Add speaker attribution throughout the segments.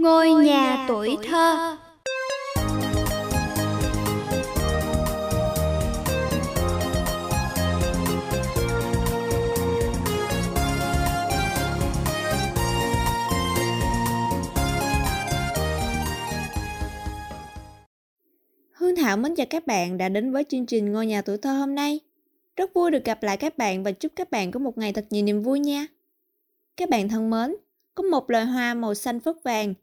Speaker 1: Ngôi nhà tuổi thơ Hương Thảo mến chào các bạn đã đến với chương trình Ngôi nhà tuổi thơ hôm nay. Rất vui được gặp lại các bạn và chúc các bạn có một ngày thật nhiều niềm vui nha. Các bạn thân mến, có một loài hoa màu xanh phớt vàng,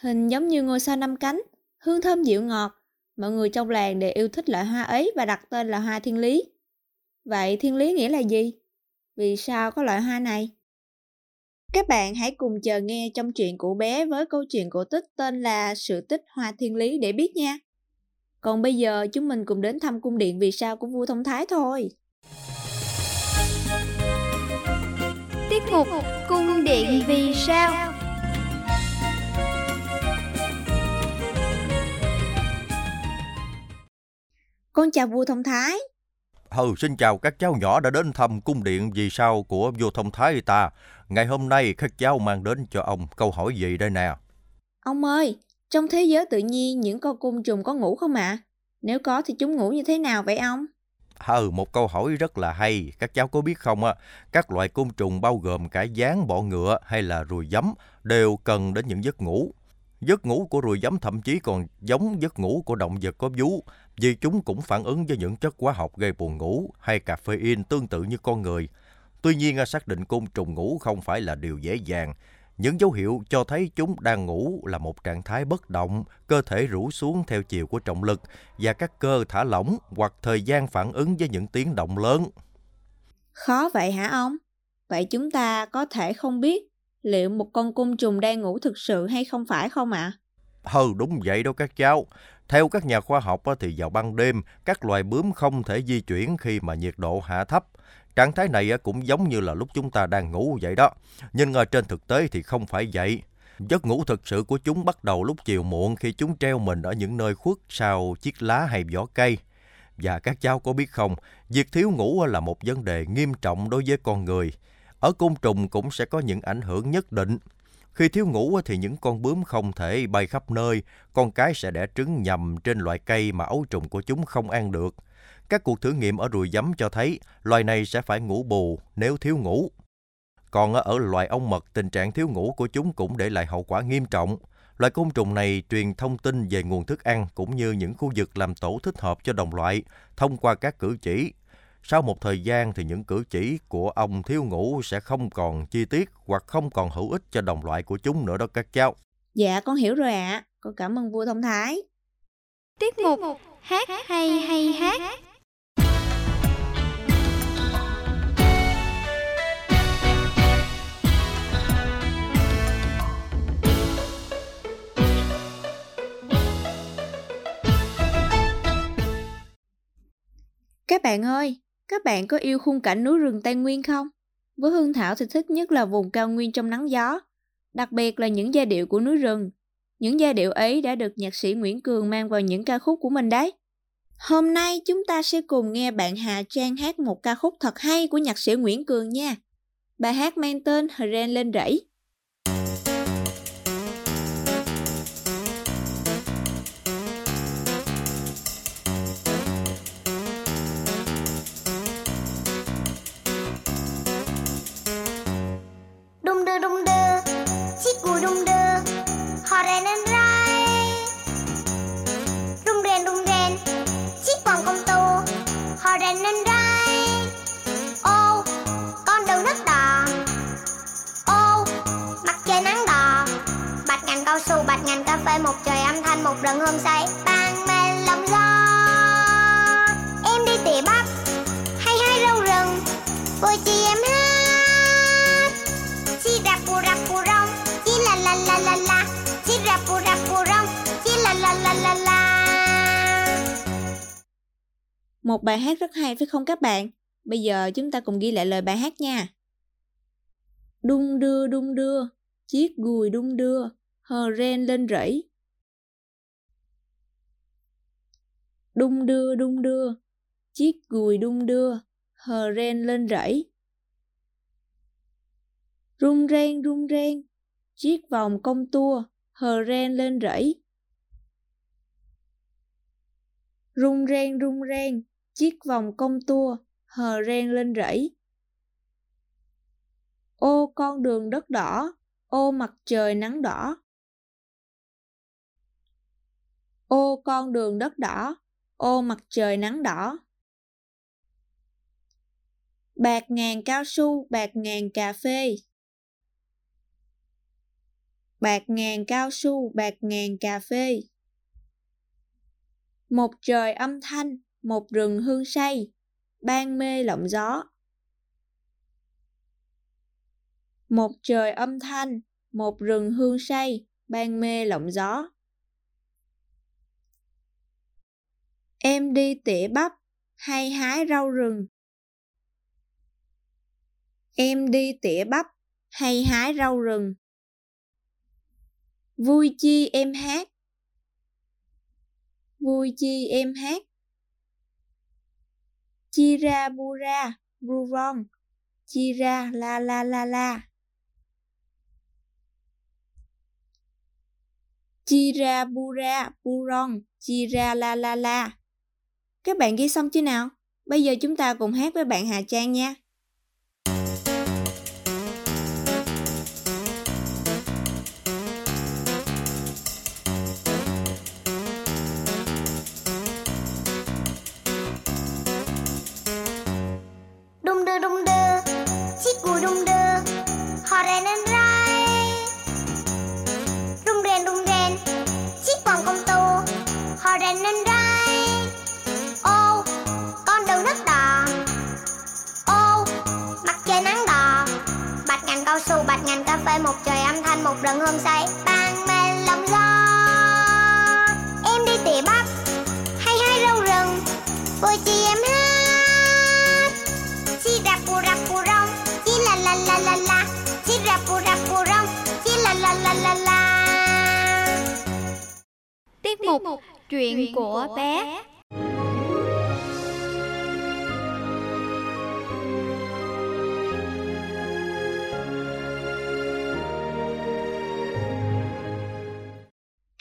Speaker 1: hình giống như ngôi sao năm cánh, hương thơm dịu ngọt. Mọi người trong làng đều yêu thích loại hoa ấy và đặt tên là hoa thiên lý. Vậy thiên lý nghĩa là gì? Vì sao có loại hoa này? Các bạn hãy cùng chờ nghe trong chuyện của bé với câu chuyện cổ tích tên là Sự tích hoa thiên lý để biết nha. Còn bây giờ chúng mình cùng đến thăm cung điện vì sao của vua Thông Thái thôi.
Speaker 2: Tiết mục Cung điện vì sao
Speaker 1: Con chào vua Thông Thái.
Speaker 3: Ừ, xin chào các cháu nhỏ đã đến thăm cung điện vì sao của vua Thông Thái ta. Ngày hôm nay các cháu mang đến cho ông câu hỏi gì đây nè?
Speaker 1: Ông ơi, trong thế giới tự nhiên những con côn trùng có ngủ không ạ? À? Nếu có thì chúng ngủ như thế nào vậy ông?
Speaker 3: Ừ, một câu hỏi rất là hay. Các cháu có biết không, các loại côn trùng bao gồm cả gián bọ ngựa hay là ruồi giấm đều cần đến những giấc ngủ. Giấc ngủ của ruồi giấm thậm chí còn giống giấc ngủ của động vật có vú, vì chúng cũng phản ứng với những chất hóa học gây buồn ngủ hay caffeine tương tự như con người. Tuy nhiên, xác định côn trùng ngủ không phải là điều dễ dàng, những dấu hiệu cho thấy chúng đang ngủ là một trạng thái bất động, cơ thể rũ xuống theo chiều của trọng lực và các cơ thả lỏng hoặc thời gian phản ứng với những tiếng động lớn.
Speaker 1: Khó vậy hả ông? Vậy chúng ta có thể không biết liệu một con côn trùng đang ngủ thực sự hay không phải không ạ?
Speaker 3: À? Ừ, đúng vậy đâu các cháu. Theo các nhà khoa học thì vào ban đêm, các loài bướm không thể di chuyển khi mà nhiệt độ hạ thấp. Trạng thái này cũng giống như là lúc chúng ta đang ngủ vậy đó. Nhưng ờ, trên thực tế thì không phải vậy. Giấc ngủ thực sự của chúng bắt đầu lúc chiều muộn khi chúng treo mình ở những nơi khuất sau chiếc lá hay vỏ cây. Và các cháu có biết không, việc thiếu ngủ là một vấn đề nghiêm trọng đối với con người. Ở côn trùng cũng sẽ có những ảnh hưởng nhất định. Khi thiếu ngủ thì những con bướm không thể bay khắp nơi, con cái sẽ đẻ trứng nhầm trên loại cây mà ấu trùng của chúng không ăn được. Các cuộc thử nghiệm ở ruồi giấm cho thấy loài này sẽ phải ngủ bù nếu thiếu ngủ. Còn ở loài ong mật, tình trạng thiếu ngủ của chúng cũng để lại hậu quả nghiêm trọng. Loài côn trùng này truyền thông tin về nguồn thức ăn cũng như những khu vực làm tổ thích hợp cho đồng loại thông qua các cử chỉ. Sau một thời gian thì những cử chỉ của ông thiếu ngủ sẽ không còn chi tiết hoặc không còn hữu ích cho đồng loại của chúng nữa đó các cháu.
Speaker 1: Dạ con hiểu rồi ạ. À. Con cảm ơn vua thông thái.
Speaker 2: Tiết mục hát hay hay hát.
Speaker 1: Các bạn ơi, các bạn có yêu khung cảnh núi rừng Tây Nguyên không? Với Hương Thảo thì thích nhất là vùng cao nguyên trong nắng gió, đặc biệt là những giai điệu của núi rừng. Những giai điệu ấy đã được nhạc sĩ Nguyễn Cường mang vào những ca khúc của mình đấy. Hôm nay chúng ta sẽ cùng nghe bạn Hà Trang hát một ca khúc thật hay của nhạc sĩ Nguyễn Cường nha. Bài hát mang tên Hren lên rẫy. Một bài hát rất hay phải không các bạn? Bây giờ chúng ta cùng ghi lại lời bài hát nha. Đung đưa đung đưa chiếc gùi đung đưa hờ ren lên rẫy. Đung đưa đung đưa chiếc gùi đung đưa hờ ren lên rẫy. Rung ren rung ren chiếc vòng công tua hờ ren lên rẫy. Rung ren rung ren, chiếc vòng công tua, hờ ren lên rẫy. Ô con đường đất đỏ, ô mặt trời nắng đỏ. Ô con đường đất đỏ, ô mặt trời nắng đỏ. Bạc ngàn cao su, bạc ngàn cà phê. Bạc ngàn cao su, bạc ngàn cà phê. Một trời âm thanh, một rừng hương say, ban mê lộng gió. Một trời âm thanh, một rừng hương say, ban mê lộng gió. Em đi tỉa bắp hay hái rau rừng? Em đi tỉa bắp hay hái rau rừng? Vui chi em hát? Vui chi em hát? Chira Bura bu Chira, la la la la. Chira Bura Buron Chira, la la la. Các bạn ghi xong chưa nào? Bây giờ chúng ta cùng hát với bạn Hà Trang nha.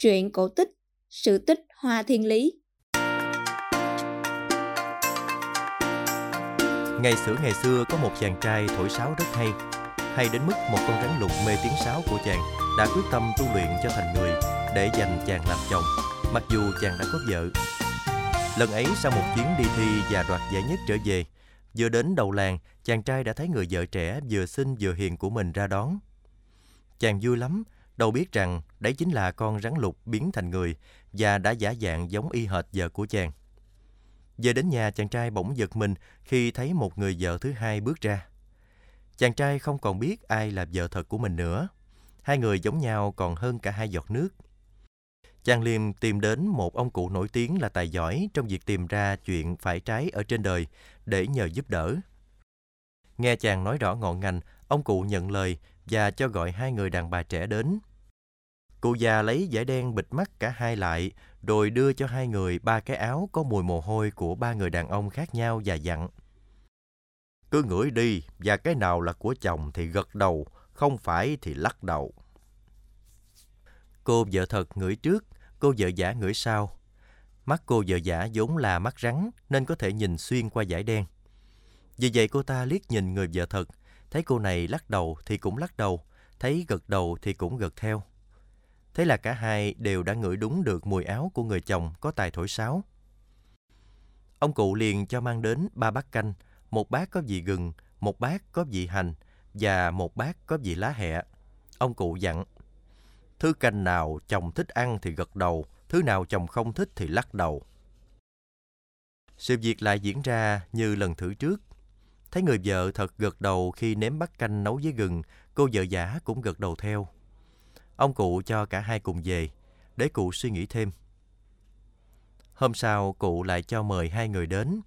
Speaker 1: Truyện cổ tích, Sự tích Hoa Thiên Lý.
Speaker 3: Ngày xưa ngày xưa có một chàng trai thổi sáo rất hay. Hay đến mức một con rắn lục mê tiếng sáo của chàng Đã quyết tâm tu luyện cho thành người Để dành chàng làm chồng, Mặc dù chàng đã có vợ. Lần ấy, sau một chuyến đi thi và đoạt giải nhất trở về, Vừa đến đầu làng, Chàng trai đã thấy người vợ trẻ vừa xinh vừa hiền của mình ra đón. Chàng vui lắm Đâu biết rằng đấy chính là con rắn lục biến thành người Và đã giả dạng giống y hệt vợ của chàng về đến nhà, chàng trai bỗng giật mình khi thấy một người vợ thứ hai bước ra. Chàng trai không còn biết ai là vợ thật của mình nữa. Hai người giống nhau còn hơn cả hai giọt nước. Chàng Liêm tìm đến một ông cụ nổi tiếng là tài giỏi trong việc tìm ra chuyện phải trái ở trên đời để nhờ giúp đỡ. Nghe chàng nói rõ ngọn ngành, ông cụ nhận lời và cho gọi hai người đàn bà trẻ đến. Cụ già lấy giải đen bịt mắt cả hai lại, rồi đưa cho hai người ba cái áo có mùi mồ hôi của ba người đàn ông khác nhau và dặn. Cứ ngửi đi, và cái nào là của chồng thì gật đầu, không phải thì lắc đầu. Cô vợ thật ngửi trước, cô vợ giả ngửi sau. Mắt cô vợ giả vốn là mắt rắn nên có thể nhìn xuyên qua giải đen. Vì vậy cô ta liếc nhìn người vợ thật, thấy cô này lắc đầu thì cũng lắc đầu, thấy gật đầu thì cũng gật theo. Thế là cả hai đều đã ngửi đúng được mùi áo của người chồng có tài thổi sáo. Ông cụ liền cho mang đến ba bát canh, một bát có vị gừng, một bát có vị hành và một bát có vị lá hẹ. Ông cụ dặn, thứ canh nào chồng thích ăn thì gật đầu, thứ nào chồng không thích thì lắc đầu. Sự việc lại diễn ra như lần thử trước. Thấy người vợ thật gật đầu khi nếm bát canh nấu với gừng, cô vợ giả cũng gật đầu theo. Ông cụ cho cả hai cùng về, để cụ suy nghĩ thêm. Hôm sau, cụ lại cho mời hai người đến.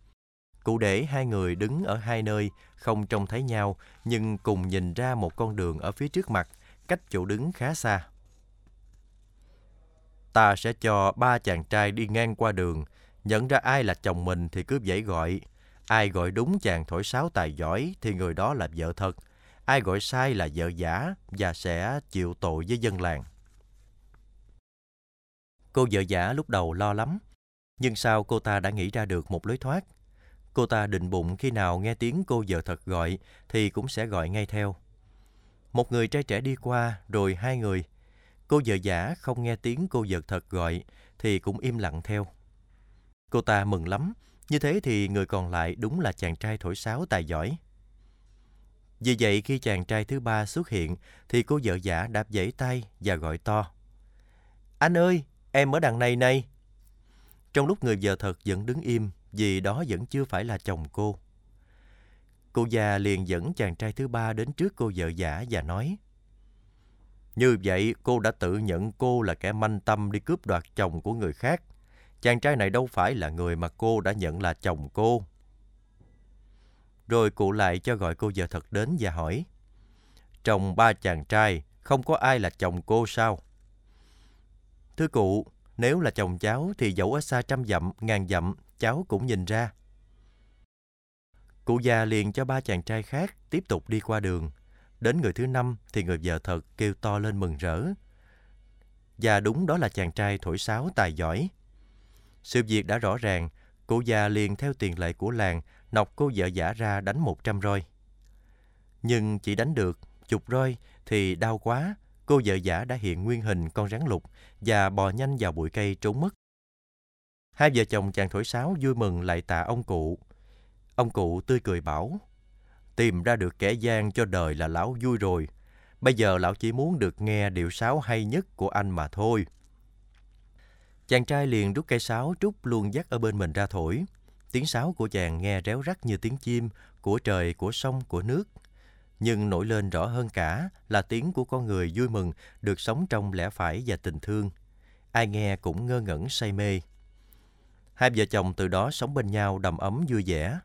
Speaker 3: Cụ để hai người đứng ở hai nơi, không trông thấy nhau, nhưng cùng nhìn ra một con đường ở phía trước mặt, cách chỗ đứng khá xa. Ta sẽ cho ba chàng trai đi ngang qua đường, nhận ra ai là chồng mình thì cứ dãy gọi. Ai gọi đúng chàng thổi sáo tài giỏi thì người đó là vợ thật, ai gọi sai là vợ giả và sẽ chịu tội với dân làng. Cô vợ giả lúc đầu lo lắm, nhưng sau cô ta đã nghĩ ra được một lối thoát. Cô ta định bụng khi nào nghe tiếng cô vợ thật gọi thì cũng sẽ gọi ngay theo. Một người trai trẻ đi qua, rồi hai người. Cô vợ giả không nghe tiếng cô vợ thật gọi thì cũng im lặng theo. Cô ta mừng lắm, như thế thì người còn lại đúng là chàng trai thổi sáo tài giỏi. Vì vậy khi chàng trai thứ ba xuất hiện thì cô vợ giả đạp dãy tay và gọi to. Anh ơi, em ở đằng này này. Trong lúc người vợ thật vẫn đứng im vì đó vẫn chưa phải là chồng cô. Cô già liền dẫn chàng trai thứ ba đến trước cô vợ giả và nói Như vậy cô đã tự nhận cô là kẻ manh tâm đi cướp đoạt chồng của người khác. Chàng trai này đâu phải là người mà cô đã nhận là chồng cô. Rồi cụ lại cho gọi cô vợ thật đến và hỏi Trong ba chàng trai không có ai là chồng cô sao? Thưa cụ, nếu là chồng cháu thì dẫu ở xa trăm dặm, ngàn dặm, cháu cũng nhìn ra. Cụ già liền cho ba chàng trai khác tiếp tục đi qua đường. Đến người thứ năm thì người vợ thật kêu to lên mừng rỡ. Và đúng đó là chàng trai thổi sáo tài giỏi. Sự việc đã rõ ràng, cụ già liền theo tiền lệ của làng nọc cô vợ giả ra đánh một trăm roi. Nhưng chỉ đánh được chục roi thì đau quá, cô vợ giả đã hiện nguyên hình con rắn lục và bò nhanh vào bụi cây trốn mất. Hai vợ chồng chàng thổi sáo vui mừng lại tạ ông cụ. Ông cụ tươi cười bảo, tìm ra được kẻ gian cho đời là lão vui rồi. Bây giờ lão chỉ muốn được nghe điệu sáo hay nhất của anh mà thôi. Chàng trai liền rút cây sáo trúc luôn dắt ở bên mình ra thổi. Tiếng sáo của chàng nghe réo rắt như tiếng chim, của trời, của sông, của nước. Nhưng nổi lên rõ hơn cả là tiếng của con người vui mừng được sống trong lẽ phải và tình thương. Ai nghe cũng ngơ ngẩn say mê. Hai vợ chồng từ đó sống bên nhau đầm ấm vui vẻ.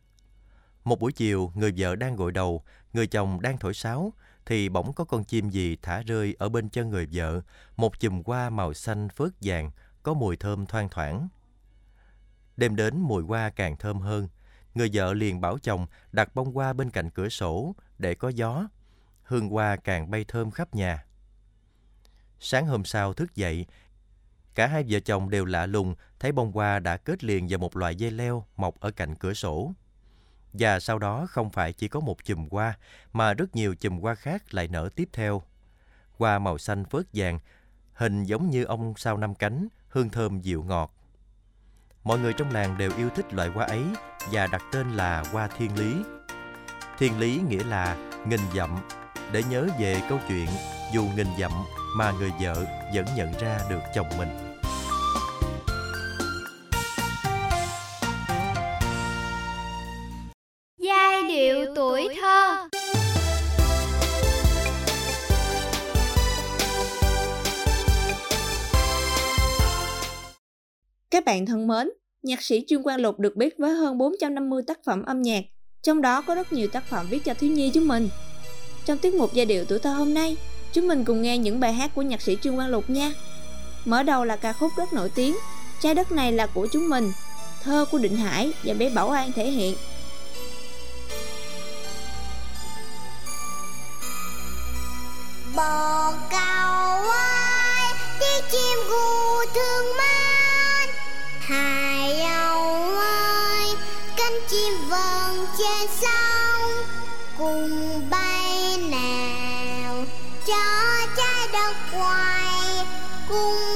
Speaker 3: Một buổi chiều, người vợ đang gội đầu, người chồng đang thổi sáo, thì bỗng có con chim gì thả rơi ở bên chân người vợ, một chùm hoa màu xanh phớt vàng, có mùi thơm thoang thoảng. Đêm đến mùi hoa càng thơm hơn, người vợ liền bảo chồng đặt bông hoa bên cạnh cửa sổ để có gió. Hương hoa càng bay thơm khắp nhà. Sáng hôm sau thức dậy, cả hai vợ chồng đều lạ lùng thấy bông hoa đã kết liền vào một loại dây leo mọc ở cạnh cửa sổ. Và sau đó không phải chỉ có một chùm hoa, mà rất nhiều chùm hoa khác lại nở tiếp theo. Hoa màu xanh phớt vàng, hình giống như ông sao năm cánh, hương thơm dịu ngọt. Mọi người trong làng đều yêu thích loại hoa ấy và đặt tên là hoa thiên lý. Thiên lý nghĩa là nghìn dặm, để nhớ về câu chuyện dù nghìn dặm mà người vợ vẫn nhận ra được chồng mình.
Speaker 2: Giai điệu tuổi thơ
Speaker 1: Các bạn thân mến, nhạc sĩ Trương Quang Lục được biết với hơn 450 tác phẩm âm nhạc, trong đó có rất nhiều tác phẩm viết cho thiếu nhi chúng mình. Trong tiết mục giai điệu tuổi thơ hôm nay, chúng mình cùng nghe những bài hát của nhạc sĩ Trương Quang Lục nha. Mở đầu là ca khúc rất nổi tiếng, Trái đất này là của chúng mình, thơ của Định Hải và bé Bảo An thể hiện.
Speaker 4: Bò cao ơi tiếng chim gù thương mai hải âu ơi, cánh chim vờn trên sông, cùng bay nào cho trái đất quay cùng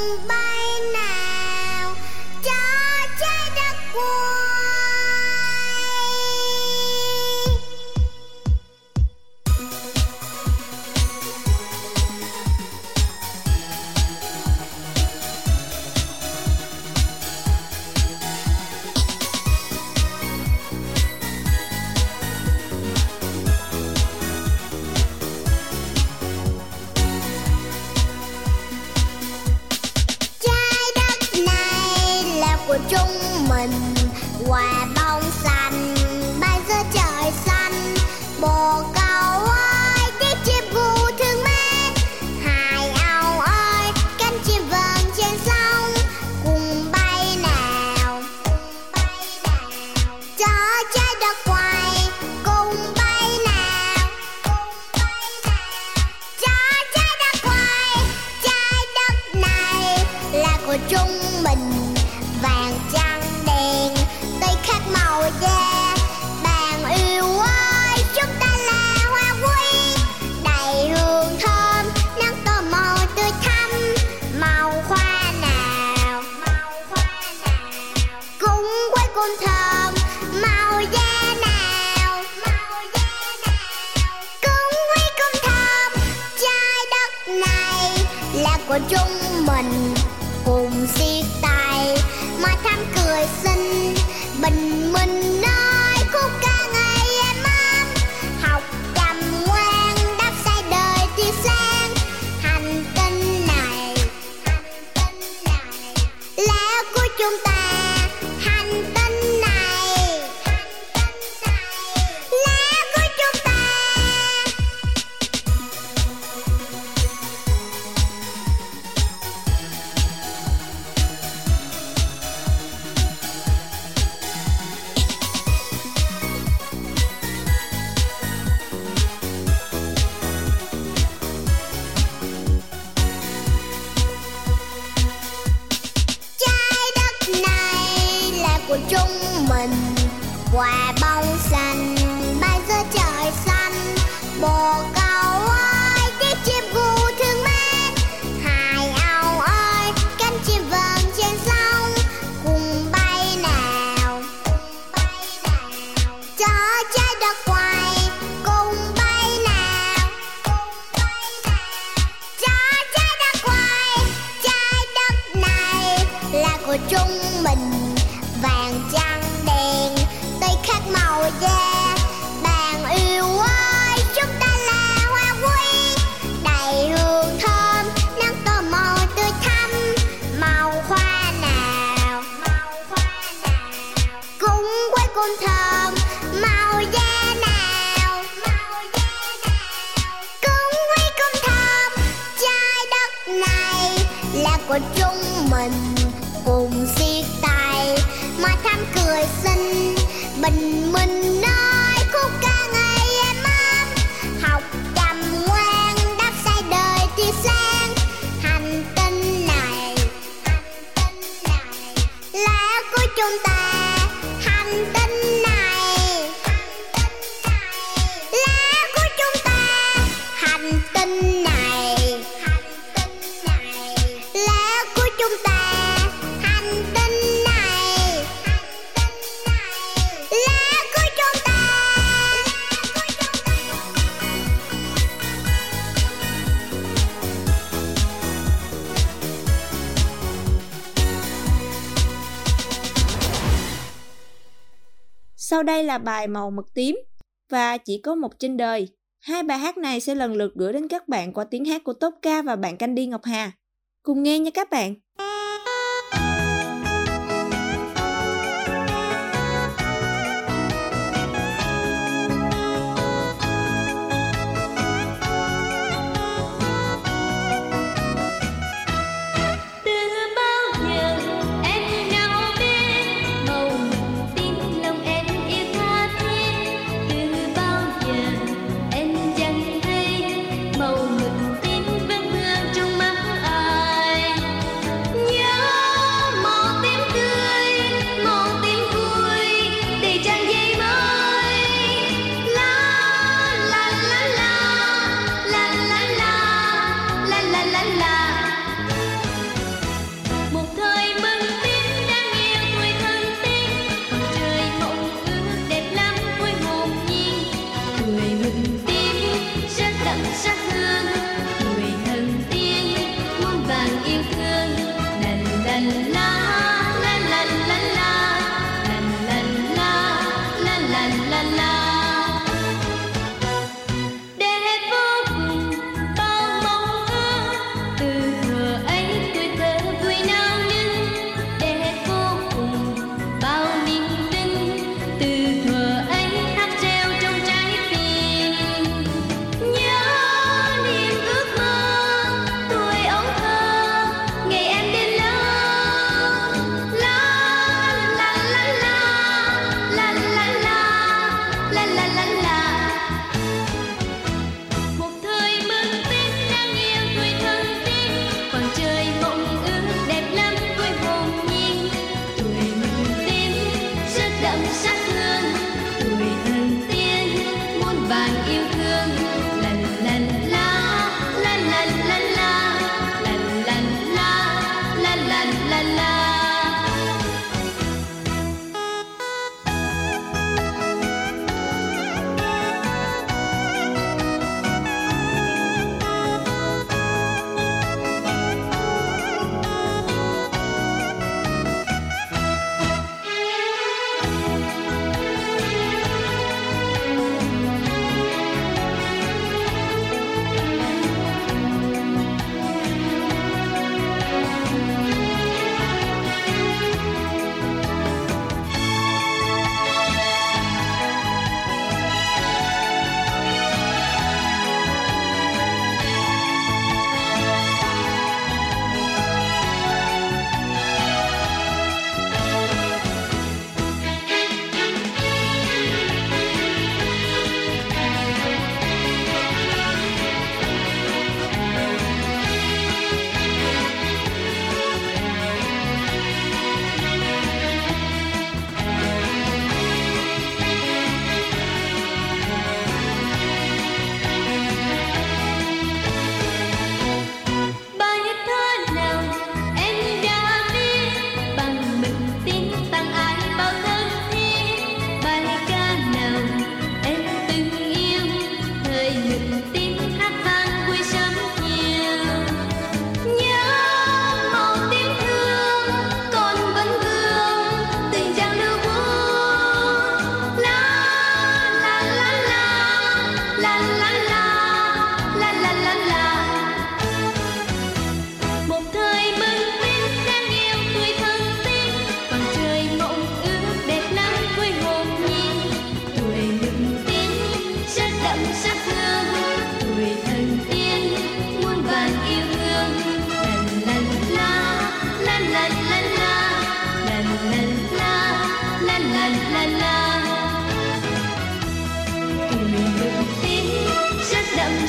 Speaker 2: Sau đây là bài màu mực tím và chỉ có một trên đời. Hai bài hát này sẽ lần lượt gửi đến các bạn qua tiếng hát của Tốt Ca và bạn Candy Ngọc Hà. Cùng nghe nha các bạn!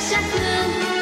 Speaker 2: chaque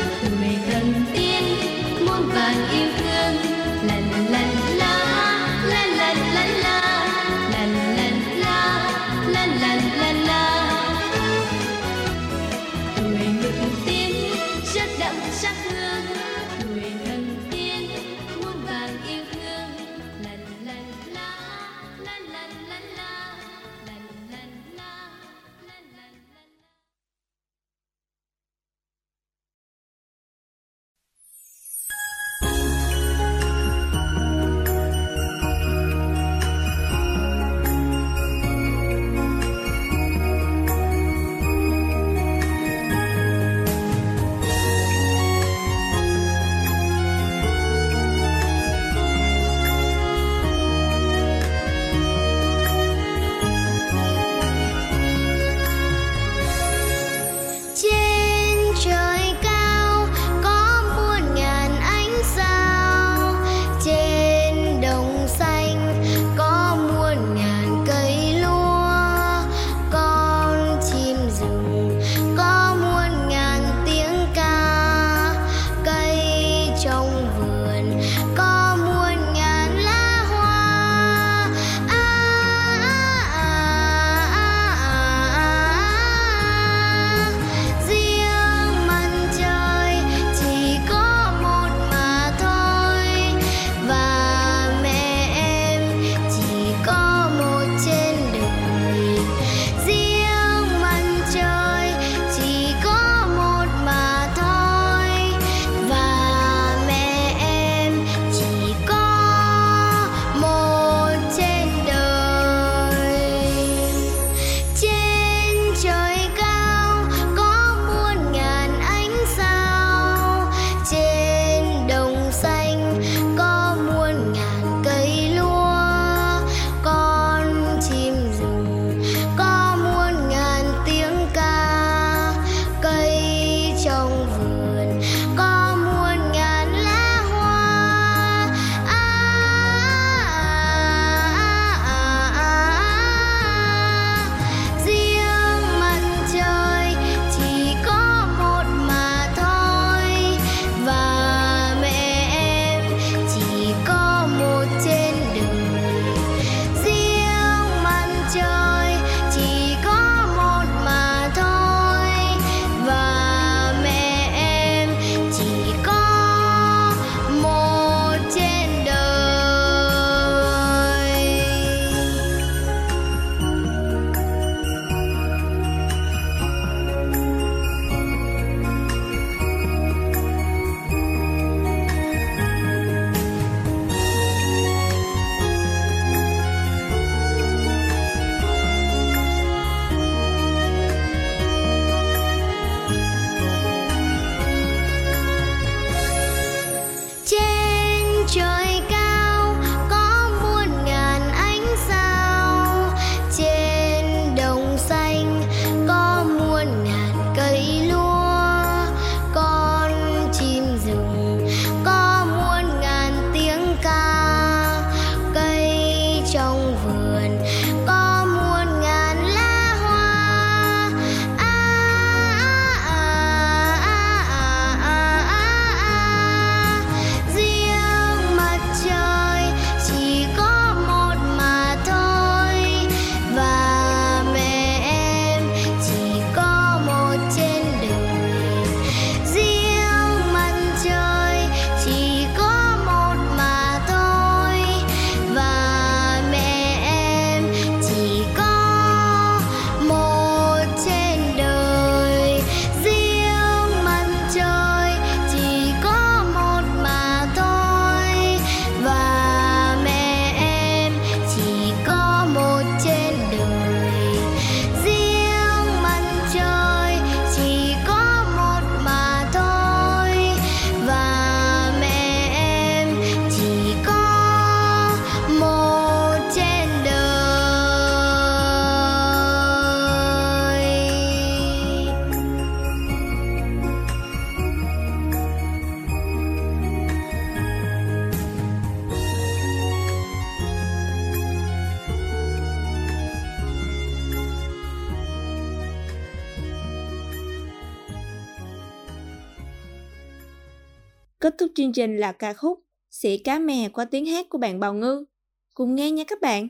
Speaker 4: Kết thúc chương trình là ca khúc Sĩ cá mè qua tiếng hát của bạn Bào Ngư. Cùng nghe nha các bạn!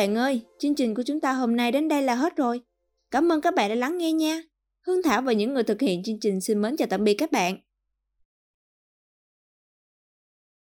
Speaker 4: bạn ơi, chương trình của chúng ta hôm nay đến đây là hết rồi. Cảm ơn các bạn đã lắng nghe nha. Hương Thảo và những người thực hiện chương trình xin mến chào tạm biệt các bạn.